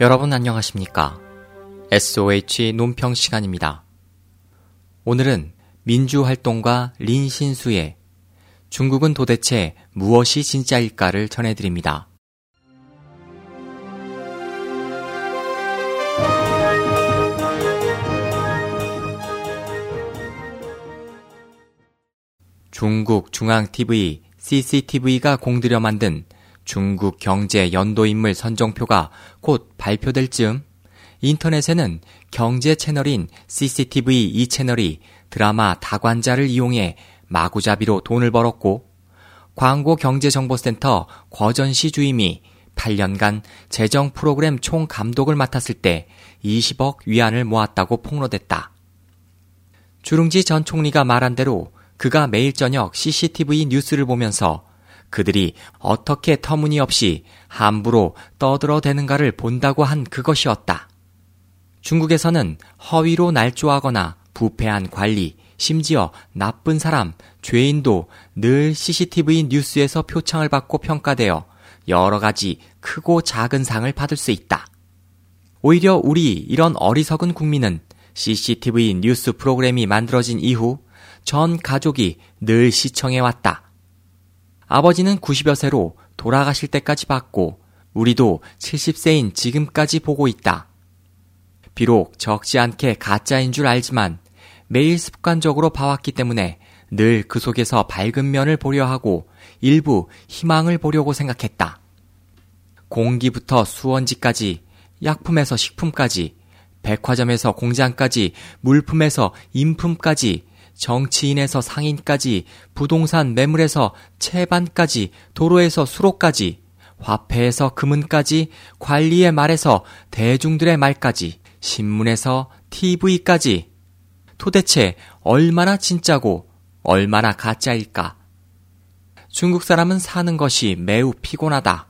여러분 안녕하십니까? SOH 논평 시간입니다. 오늘은 민주활동가 린신수의 중국은 도대체 무엇이 진짜일까를 전해드립니다. 중국 중앙TV, CCTV가 공들여 만든 중국 경제 연도 인물 선정표가 곧 발표될 즈음 인터넷에는 경제 채널인 CCTV 이 채널이 드라마 다관자를 이용해 마구잡이로 돈을 벌었고 광고 경제정보센터 거전시 주임이 8년간 재정 프로그램 총 감독을 맡았을 때 20억 위안을 모았다고 폭로됐다. 주룽지 전 총리가 말한 대로 그가 매일 저녁 CCTV 뉴스를 보면서 그들이 어떻게 터무니없이 함부로 떠들어대는가를 본다고 한 그것이었다. 중국에서는 허위로 날조하거나 부패한 관리, 심지어 나쁜 사람, 죄인도 늘 CCTV 뉴스에서 표창을 받고 평가되어 여러 가지 크고 작은 상을 받을 수 있다. 오히려 우리 이런 어리석은 국민은 CCTV 뉴스 프로그램이 만들어진 이후 전 가족이 늘 시청해왔다. 아버지는 90여 세로 돌아가실 때까지 봤고 우리도 70세인 지금까지 보고 있다. 비록 적지 않게 가짜인 줄 알지만 매일 습관적으로 봐왔기 때문에 늘 그 속에서 밝은 면을 보려 하고 일부 희망을 보려고 생각했다. 공기부터 수원지까지, 약품에서 식품까지, 백화점에서 공장까지, 물품에서 인품까지, 정치인에서 상인까지, 부동산 매물에서 채반까지, 도로에서 수로까지, 화폐에서 금은까지, 관리의 말에서 대중들의 말까지, 신문에서 TV까지. 도대체 얼마나 진짜고 얼마나 가짜일까? 중국 사람은 사는 것이 매우 피곤하다.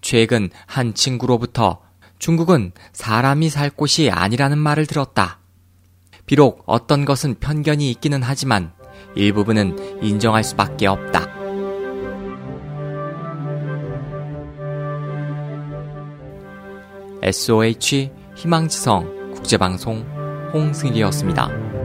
최근 한 친구로부터 중국은 사람이 살 곳이 아니라는 말을 들었다. 비록 어떤 것은 편견이 있기는 하지만 일부분은 인정할 수밖에 없다. SOH 희망지성 국제방송 홍승일이었습니다.